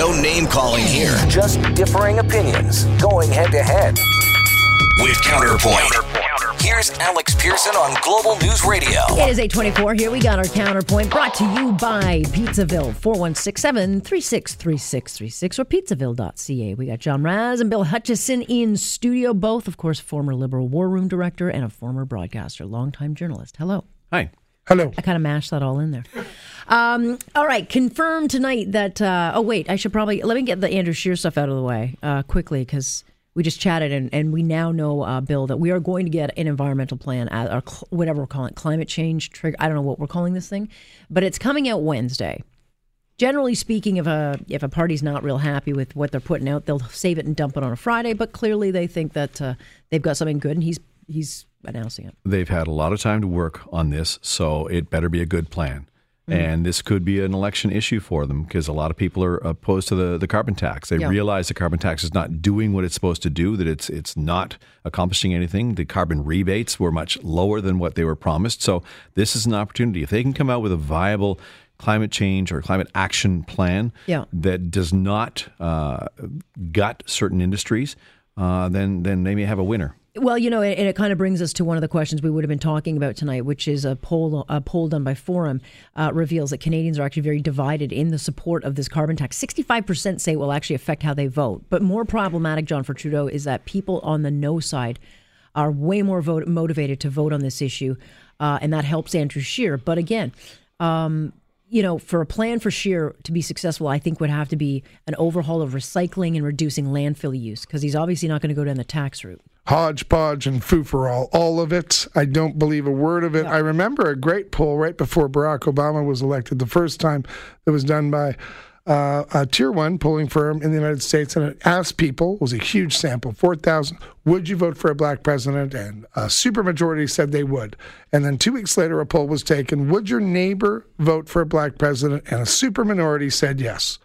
No name calling here. Just differing opinions going head to head. With Counterpoint. Here's Alex Pierson on Global News Radio. It is 824. Here we got our counterpoint brought to you by Pizzaville, 4167 363636 or pizzaville.ca. We got John Raz and Bill Hutchison in studio, both, of course, former Liberal War Room director and a former broadcaster, longtime journalist. Hello. Hi. Hello. I kind of mashed that all in there. Um, all right, confirmed tonight that. Uh, oh wait, I should probably let me get the Andrew Scheer stuff out of the way uh, quickly because we just chatted and, and we now know, uh, Bill, that we are going to get an environmental plan uh, or cl- whatever we're calling it, climate change trigger. I don't know what we're calling this thing, but it's coming out Wednesday. Generally speaking, if a if a party's not real happy with what they're putting out, they'll save it and dump it on a Friday. But clearly, they think that uh, they've got something good, and he's he's announcing it. They've had a lot of time to work on this, so it better be a good plan. And this could be an election issue for them because a lot of people are opposed to the, the carbon tax. They Yeah. realize the carbon tax is not doing what it's supposed to do, that it's it's not accomplishing anything. The carbon rebates were much lower than what they were promised. So this is an opportunity. If they can come out with a viable climate change or climate action plan Yeah. that does not uh, gut certain industries, uh, then then they may have a winner. Well, you know, and it kind of brings us to one of the questions we would have been talking about tonight, which is a poll a poll done by Forum uh, reveals that Canadians are actually very divided in the support of this carbon tax. Sixty five percent say it will actually affect how they vote, but more problematic, John, for Trudeau is that people on the no side are way more vote, motivated to vote on this issue, uh, and that helps Andrew Scheer. But again. Um, you know, for a plan for Scheer to be successful, I think would have to be an overhaul of recycling and reducing landfill use because he's obviously not going to go down the tax route. Hodgepodge and foo for all, all of it. I don't believe a word of it. I remember a great poll right before Barack Obama was elected, the first time that was done by uh, a tier one polling firm in the United States, and it asked people, it was a huge sample, 4,000, would you vote for a black president? And a supermajority said they would. And then two weeks later, a poll was taken, would your neighbor vote for a black president? And a superminority said yes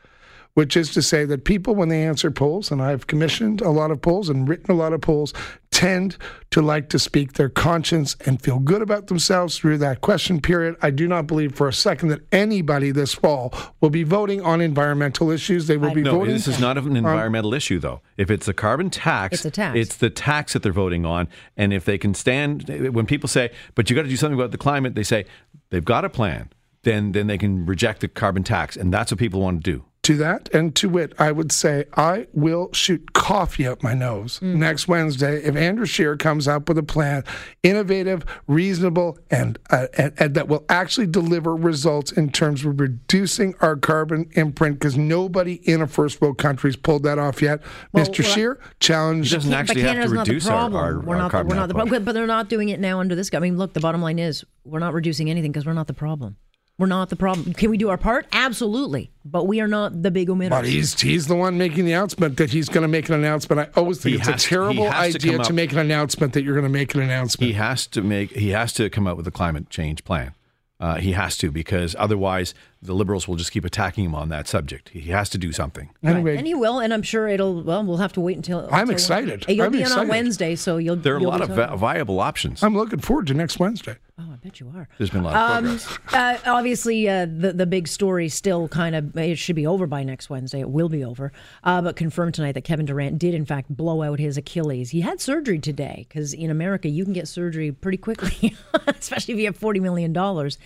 which is to say that people, when they answer polls, and I've commissioned a lot of polls and written a lot of polls, tend to like to speak their conscience and feel good about themselves through that question period. I do not believe for a second that anybody this fall will be voting on environmental issues. They will be No, voting. this is not an environmental issue, though. If it's a carbon tax, It's a tax. It's the tax that they're voting on, and if they can stand, when people say, "But you got to do something about the climate," they say they've got a plan. Then, then they can reject the carbon tax, and that's what people want to do. To that and to wit, I would say I will shoot coffee up my nose next Wednesday if Andrew Scheer comes up with a plan, innovative, reasonable, and, uh, and, and that will actually deliver results in terms of reducing our carbon imprint. Because nobody in a first world country has pulled that off yet. Mr. well, Scheer challenged. He doesn't actually have Canada's to the reduce our, problem. our, we're our not. The, carbon we're not the output. problem. But they're not doing it now under this guy. I mean, look. The bottom line is we're not reducing anything because we're not the problem. We're not the problem. Can we do our part? Absolutely. But we are not the big emitter. But he's he's the one making the announcement that he's going to make an announcement. I always think He it's has- a terrible has to idea come to, make an announcement that you're going to make an announcement. He has to make. He has to come out with a climate change plan. Uh, he has to because otherwise the liberals will just keep attacking him on that subject. He has to do something. anyway, and he will, and I'm sure it'll. Well, we'll have to wait until. I'm until- excited. You'll I'm be in excited. on Wednesday, so you'll. There are a you'll lot of talking- vi- viable options. I'm looking forward to next Wednesday. Oh, I bet you are. There's been a lot of Um, progress. uh, obviously, uh, the the big story still kind of it should be over by next Wednesday. It will be over, uh, but confirmed tonight that Kevin Durant did in fact blow out his Achilles. He had surgery today because in America you can get surgery pretty quickly, especially if you have forty million dollars.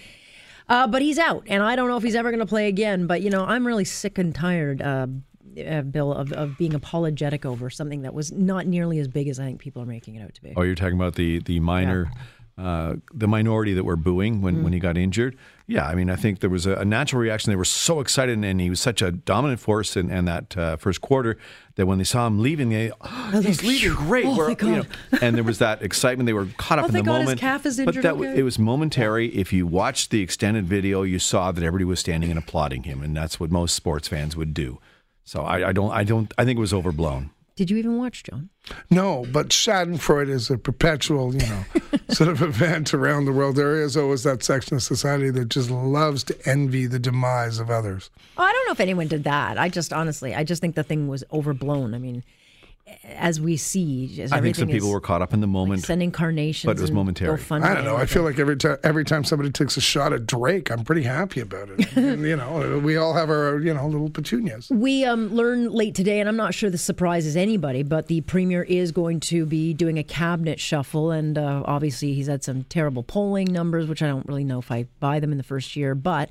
Uh, but he's out, and I don't know if he's ever going to play again. But you know, I'm really sick and tired. Uh, uh, Bill, of, of being apologetic over something that was not nearly as big as I think people are making it out to be. Oh, you're talking about the the minor, uh, the minority that were booing when, when he got injured. Yeah, I mean, I think there was a, a natural reaction. They were so excited, and he was such a dominant force in, in that uh, first quarter that when they saw him leaving, they oh, he's leaving, great. Oh, We're- you know, and there was that excitement. They were caught up Oh, in the God his moment. calf is but that okay. it was momentary. If you watched the extended video, you saw that everybody was standing and applauding him, and that's what most sports fans would do. So I, I don't, I don't, I think it was overblown. Did you even watch, John? No, but Schadenfreude is a perpetual, you know, sort of event around the world. There is always that section of society that just loves to envy the demise of others. Oh, I don't know if anyone did that. I just honestly, I just think the thing was overblown. I mean, as we see, as I think some everything people were caught up in the moment. sending carnations, but it was momentary. I don't know. I feel like every time every time somebody takes a shot at Drake, I'm pretty happy about it. and, you know, we all have our you know little petunias. We um, learned late today, and I'm not sure this surprises anybody, but the premier is going to be doing a cabinet shuffle, and uh, obviously he's had some terrible polling numbers, which I don't really know if I buy them in the first year. But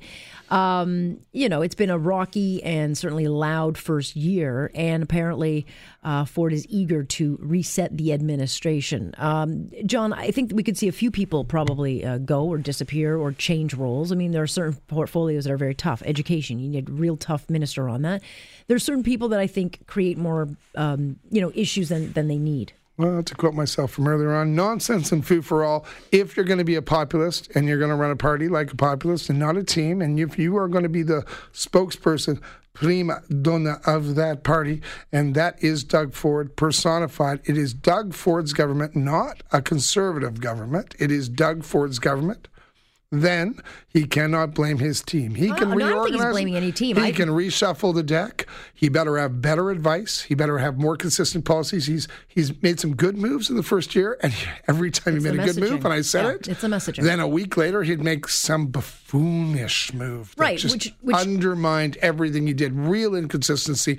um, you know, it's been a rocky and certainly loud first year, and apparently uh, Is eager to reset the administration. Um, John, I think we could see a few people probably uh, go or disappear or change roles. I mean, there are certain portfolios that are very tough. Education, you need a real tough minister on that. There are certain people that I think create more, um, you know, issues than than they need. Well, to quote myself from earlier on, nonsense and food for all. If you're going to be a populist and you're going to run a party like a populist and not a team, and if you are going to be the spokesperson, prima donna of that party, and that is Doug Ford personified. It is Doug Ford's government, not a conservative government. It is Doug Ford's government. Then he cannot blame his team. He can don't reorganize. he's blaming any team. He I- can reshuffle the deck. He better have better advice. He better have more consistent policies. He's he's made some good moves in the first year, and every time It's he made a good move, and I said Yeah, it, it's a messaging. Then a week later, he'd make some buffoonish move, that Right, Just which- which- undermined everything he did. Real inconsistency.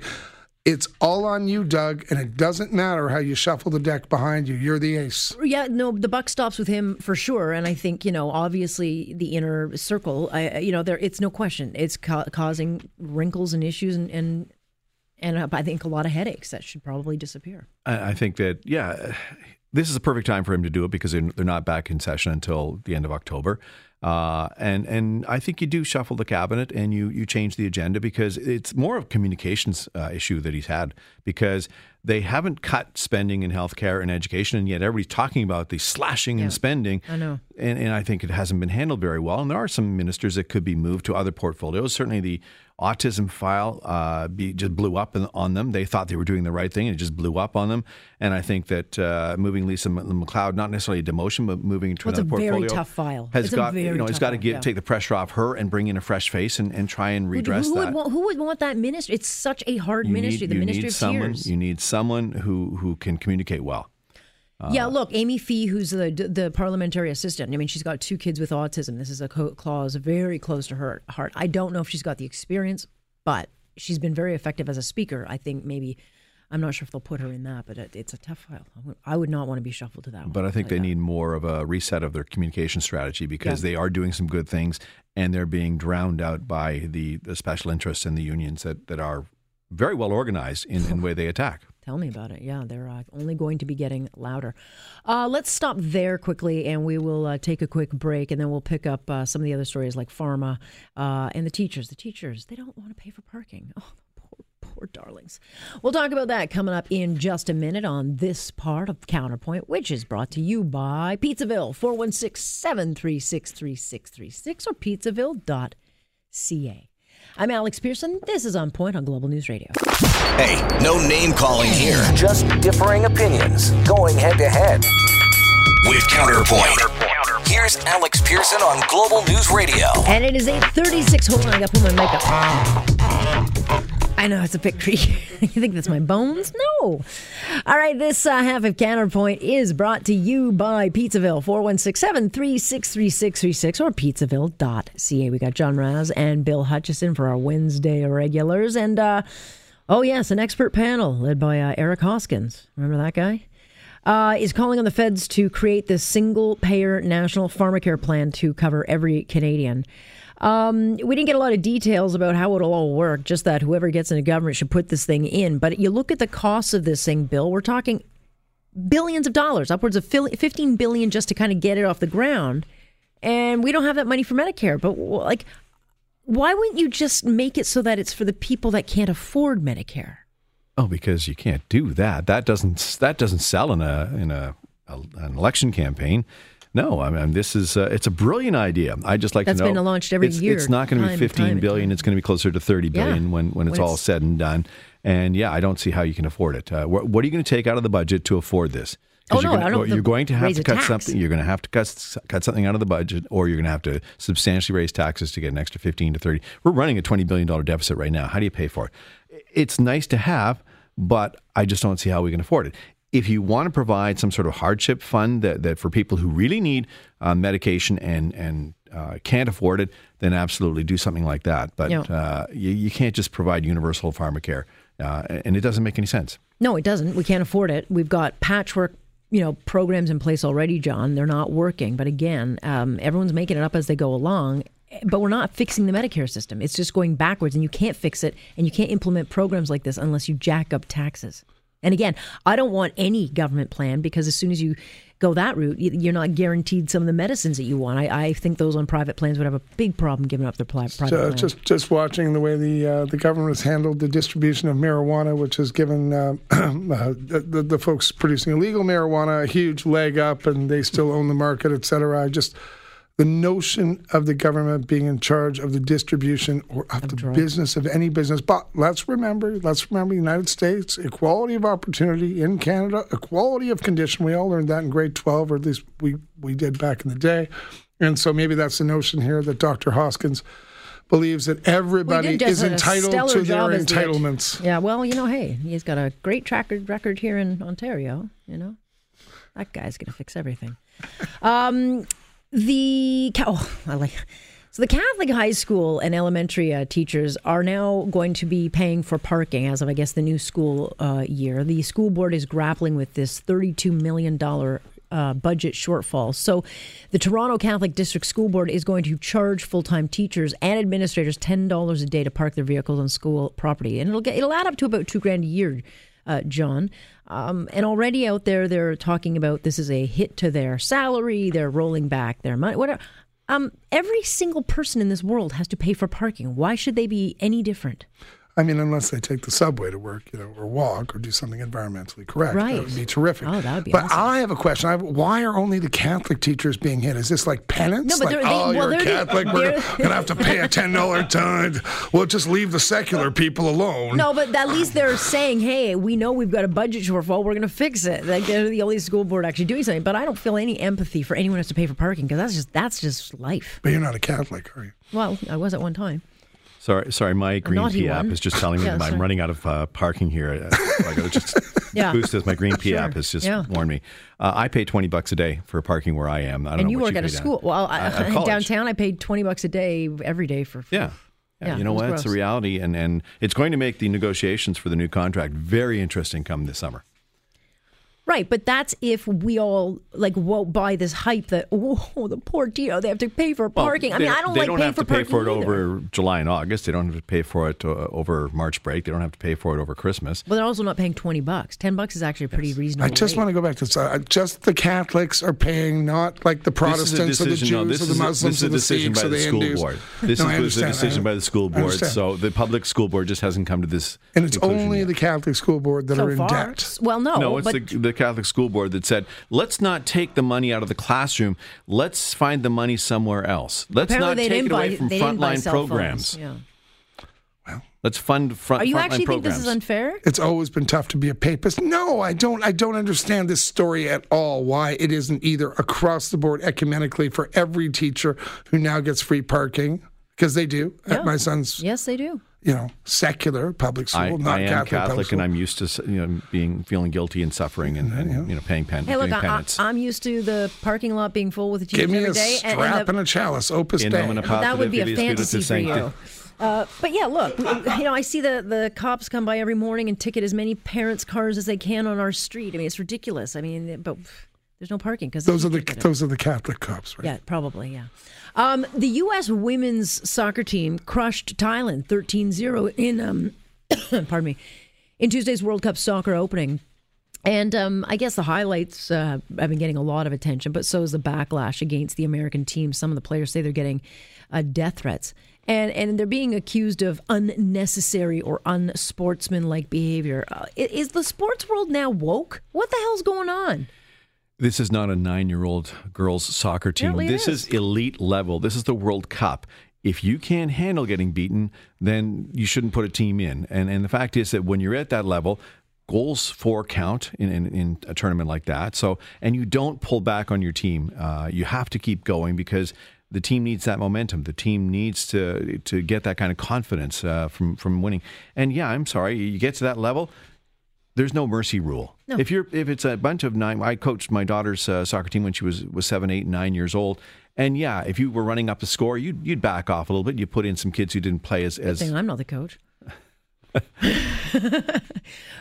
It's all on you, Doug, and it doesn't matter how you shuffle the deck behind you. You're the ace. Yeah, no, the buck stops with him for sure, and I think you know, obviously, the inner circle. I, you know, there, it's no question, it's ca- causing wrinkles and issues, and and and uh, I think a lot of headaches that should probably disappear. I I think that yeah, this is a perfect time for him to do it because they're, they're not back in session until the end of October. Uh, and and I think you do shuffle the cabinet and you you change the agenda because it's more of a communications uh, issue that he's had because they haven't cut spending in healthcare and education and yet everybody's talking about the slashing in spending. I know. And, and I think it hasn't been handled very well. And there are some ministers that could be moved to other portfolios. Certainly the autism file uh, be, just blew up on them. They thought they were doing the right thing and it just blew up on them. And I think that uh, moving Lisa MacLeod, not necessarily a demotion, but moving to Well, another very portfolio, tough file. Has It's a got very you know, it's got to give yeah. take the pressure off her and bring in a fresh face and, and try and redress who that. would want, who would want that ministry? It's such a hard You ministry, need, the you Ministry need of someone, Tears. You need someone who who can communicate well. Uh, yeah, look, Amy Fee, who's the the parliamentary assistant. I mean, she's got two kids with autism. This is a co- clause very close to her heart. I don't know if she's got the experience, but she's been very effective as a speaker. I think maybe. I'm not sure if they'll put her in that, but it, it's a tough file. I would, not want to be shuffled to that one. But I think they that. need more of a reset of their communication strategy because Yeah. they are doing some good things and they're being drowned out by the, the special interests and the unions that, that are very well organized in, in the way they attack. Tell me about it. Yeah, they're uh, only going to be getting louder. Uh, let's stop there quickly, and we will uh, take a quick break, and then we'll pick up uh, some of the other stories like pharma uh, and the teachers. The teachers they don't want to pay for parking. Oh, poor, poor darlings. We'll talk about that coming up in just a minute on this part of Counterpoint, which is brought to you by Pizzaville 416-736-3636 or pizzaville.ca. I'm Alex Pierson. This is On Point on Global News Radio. Hey, no name calling here. Just differing opinions going head to head. With Counterpoint. Here's Alex Pierson on Global News Radio. And it is 8.36. Hold on, I got to put my makeup. I know, it's a bit creaky. you think that's my bones? No. All right, this uh, half of Counterpoint is brought to you by Pizzaville, 416-736-3636 or pizzaville.ca. We got John Raz and Bill Hutchison for our Wednesday regulars. And, uh, oh, yes, an expert panel led by uh, Eric Hoskins. Remember that guy? uh, is calling on the feds to create this single payer national pharmacare plan to cover every Canadian. Um, we didn't get a lot of details about how it'll all work, just that whoever gets into government should put this thing in. But you look at the costs of this thing, Bill, we're talking billions of dollars, upwards of fil- 15 billion just to kind of get it off the ground. And we don't have that money for Medicare. But like, why wouldn't you just make it so that it's for the people that can't afford Medicare? Oh, because you can't do that. That doesn't that doesn't sell in a in a, a an election campaign. No, I mean this is uh, it's a brilliant idea. I just like That's to know That's been launched every it's, year, It's not going to be fifteen billion. It's going to be closer to thirty billion Yeah. when when it's When all it's- said and done. And yeah, I don't see how you can afford it. Uh, what, what are you going to take out of the budget to afford this? Oh, you're no, I gonna, don't you're going to have to cut tax. something. You're going to have to cut cut something out of the budget, or you're going to have to substantially raise taxes to get an extra fifteen to thirty. We're running a twenty billion dollar deficit right now. How do you pay for it? It's nice to have, but I just don't see how we can afford it. If you want to provide some sort of hardship fund that, that for people who really need uh, medication and and uh, can't afford it, then absolutely do something like that. But Yeah. uh, you, you can't just provide universal pharmacare, uh, and it doesn't make any sense. No, it doesn't. We can't afford it. We've got patchwork, you know, programs in place already, John. They're not working. But again, um, everyone's making it up as they go along. But we're not fixing the Medicare system. It's just going backwards, and you can't fix it, and you can't implement programs like this unless you jack up taxes. And again, I don't want any government plan because as soon as you go that route, you're not guaranteed some of the medicines that you want. I, I think those on private plans would have a big problem giving up their pli- private just just watching the way the uh, the government has handled the distribution of marijuana, which has given uh, uh, the, the the folks producing illegal marijuana a huge leg up, and they still own the market, et cetera. I just the notion of the government being in charge of the distribution or of the business of any business. But let's remember, let's remember, the United States, equality of opportunity in Canada, equality of condition. We all learned that in grade twelve, or at least we we did back in the day. And so maybe that's the notion here that Dr. Hoskins believes that everybody is entitled to their job as the- entitlements. Yeah, well, you know, hey, he's got a great track record here in Ontario. You know, that guy's going to fix everything. Um, the oh, I like. So the Catholic high school and elementary uh, teachers are now going to be paying for parking as of, I guess, the new school uh, year. The school board is grappling with this $32 million uh, budget shortfall. So the Toronto Catholic District School Board is going to charge full-time teachers and administrators $10 a day to park their vehicles on school property. And it'll get, it'll add up to about two grand a year, uh, John. Um, and already out there, they're talking about this is a hit to their salary. They're rolling back their money. Whatever. Um, every single person in this world has to pay for parking. Why should they be any different? I mean, unless they take the subway to work, you know, or walk, or do something environmentally correct. Right. That would be terrific. Oh, that would be But awesome. I have a question. I why are only the Catholic teachers being hit? Is this like penance? No, but like, they're- they- oh, well, you're a they're the- Catholic. We're going to have to pay a $10 time. We'll just leave the secular people alone. No, but at least they're saying, "Hey, we know we've got a budget shortfall. We're going to fix it." Like they're the only school board actually doing something. But I don't feel any empathy for anyone who has to pay for parking because that's just that's just life. But you're not a Catholic, are you? Well, I was at one time. Sorry, sorry. My Green P app is just telling me Yeah, that I'm running out of uh, parking here. Uh, I got to just Yeah. boost this. My Green P Sure. app has just Yeah. warned me. Uh, I pay twenty bucks a day for parking where I am. I don't And you work at a pay down- school. Well, I, at college. downtown, I paid twenty bucks a day every day for. Yeah. Yeah, Yeah, you know it what? It's a reality, and, and it's going to make the negotiations for the new contract very interesting come this summer. Right, but that's if we all like won't buy this hype that oh the poor Tito they have to pay for Well, parking. I mean, I don't they like don't have for to pay for it either. over July and August. They don't have to pay for it uh, over March break. They don't have to pay for it over Christmas. But they're also not paying twenty bucks. Ten bucks is actually a pretty reasonable. I just rate. want to go back to this. Uh, just the Catholics are paying, not like the Protestants or the Jews no, this or the is a- Muslims this is or a the decision Sikhs by or the the school Hindus. board. This No, I includes a decision by the school board. So the public school board just hasn't come to this. and it's only yet. the Catholic school board that so are in far. debt. Well, no, No, it's but the, the Catholic school board that said, let's not take the money out of the classroom. Let's find the money somewhere else. Let's apparently not take didn't it buy away from they didn't buy frontline programs. Phones. Yeah. Let's fund front. Are you frontline actually think this is unfair? It's always been tough to be a papist. No, I don't. I don't understand this story at all. Why it isn't either across the board ecumenically for every teacher who now gets free parking because they do Yeah. at my son's, Yes, they do. you know, secular public school, I, not I am Catholic, Catholic, and. I'm used to you know being feeling guilty and suffering and, and you know paying pen, Hey, look, doing I, penance. I, am used to the parking lot being full with the teachers Give me every a day, and- strap and, and, the, a chalice, Opus In Dei. nomine that would be a fantasy Spiritus for you. Uh, but yeah, look, you know, I see the, the cops come by every morning and ticket as many parents' cars as they can on our street. I mean, it's ridiculous. I mean, but there's no parking because Those are the those are the Catholic cops, right? Yeah, probably, yeah. Um, the U.S. women's soccer team crushed Thailand 13 0 in, um, pardon me, in Tuesday's World Cup soccer opening. And um, I guess the highlights uh, have been getting a lot of attention, but so is the backlash against the American team. Some of the players say they're getting uh, death threats. And, and they're being accused of unnecessary or unsportsmanlike behavior. Uh, is the sports world now woke? What the hell's going on? This is not a nine-year-old girls' soccer team. It this is. is elite level. This is the World Cup. if you can't handle getting beaten, then you shouldn't put a team in. And and the fact is that when you're at that level, goals for count in, in, in a tournament like that. So and you don't pull back on your team. Uh, you have to keep going because the team needs that momentum. The team needs to to get that kind of confidence uh, from from winning. And yeah, I'm sorry, you get to that level. There's no mercy rule. No. If you're if it's a bunch of nine, I coached my daughter's uh, soccer team when she was was seven, eight, nine years old. And yeah, if you were running up the score, you'd you'd back off a little bit. You put in some kids who didn't play as as Thing I'm not the coach. but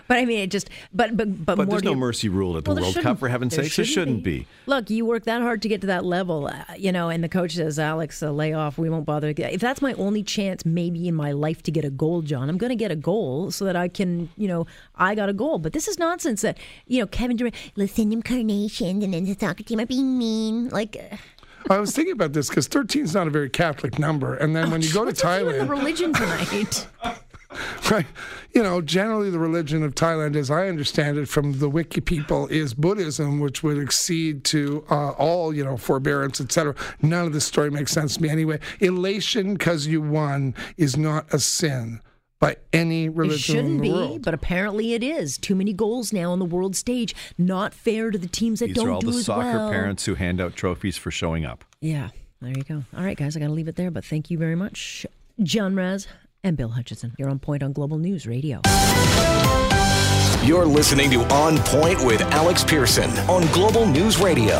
I mean, it just but but but, But more there's no your- mercy rule at the Well, World Cup, for heaven's there sakes. There shouldn't be. Look, you work that hard to get to that level, uh, you know, and the coach says, Alex, uh, lay off. We won't bother. If that's my only chance, maybe in my life to get a goal, John, I'm going to get a goal so that I can, you know, I got a goal. But this is nonsense that, you know, Kevin Durant, let's send him carnations and then the soccer team are being mean. Like, uh, I was thinking about this because 13 is not a very Catholic number. And then when you go to what's with you and the Thailand, religion tonight? right, you know, generally the religion of Thailand, as I understand it from the wiki people, is Buddhism, which would exceed to uh, all, you know, forbearance, etc. None of this story makes sense to me anyway. Elation because you won is not a sin by any religion It shouldn't the be, world. but apparently it is. Too many goals now on the world stage. Not fair to the teams that These don't are all do the as soccer well. parents who hand out trophies for showing up. Yeah, there you go. All right, guys, I got to leave it there, but thank you very much, John Raz and Bill Hutchison. You're on point on Global News Radio. You're listening to On Point with Alex Pierson on Global News Radio.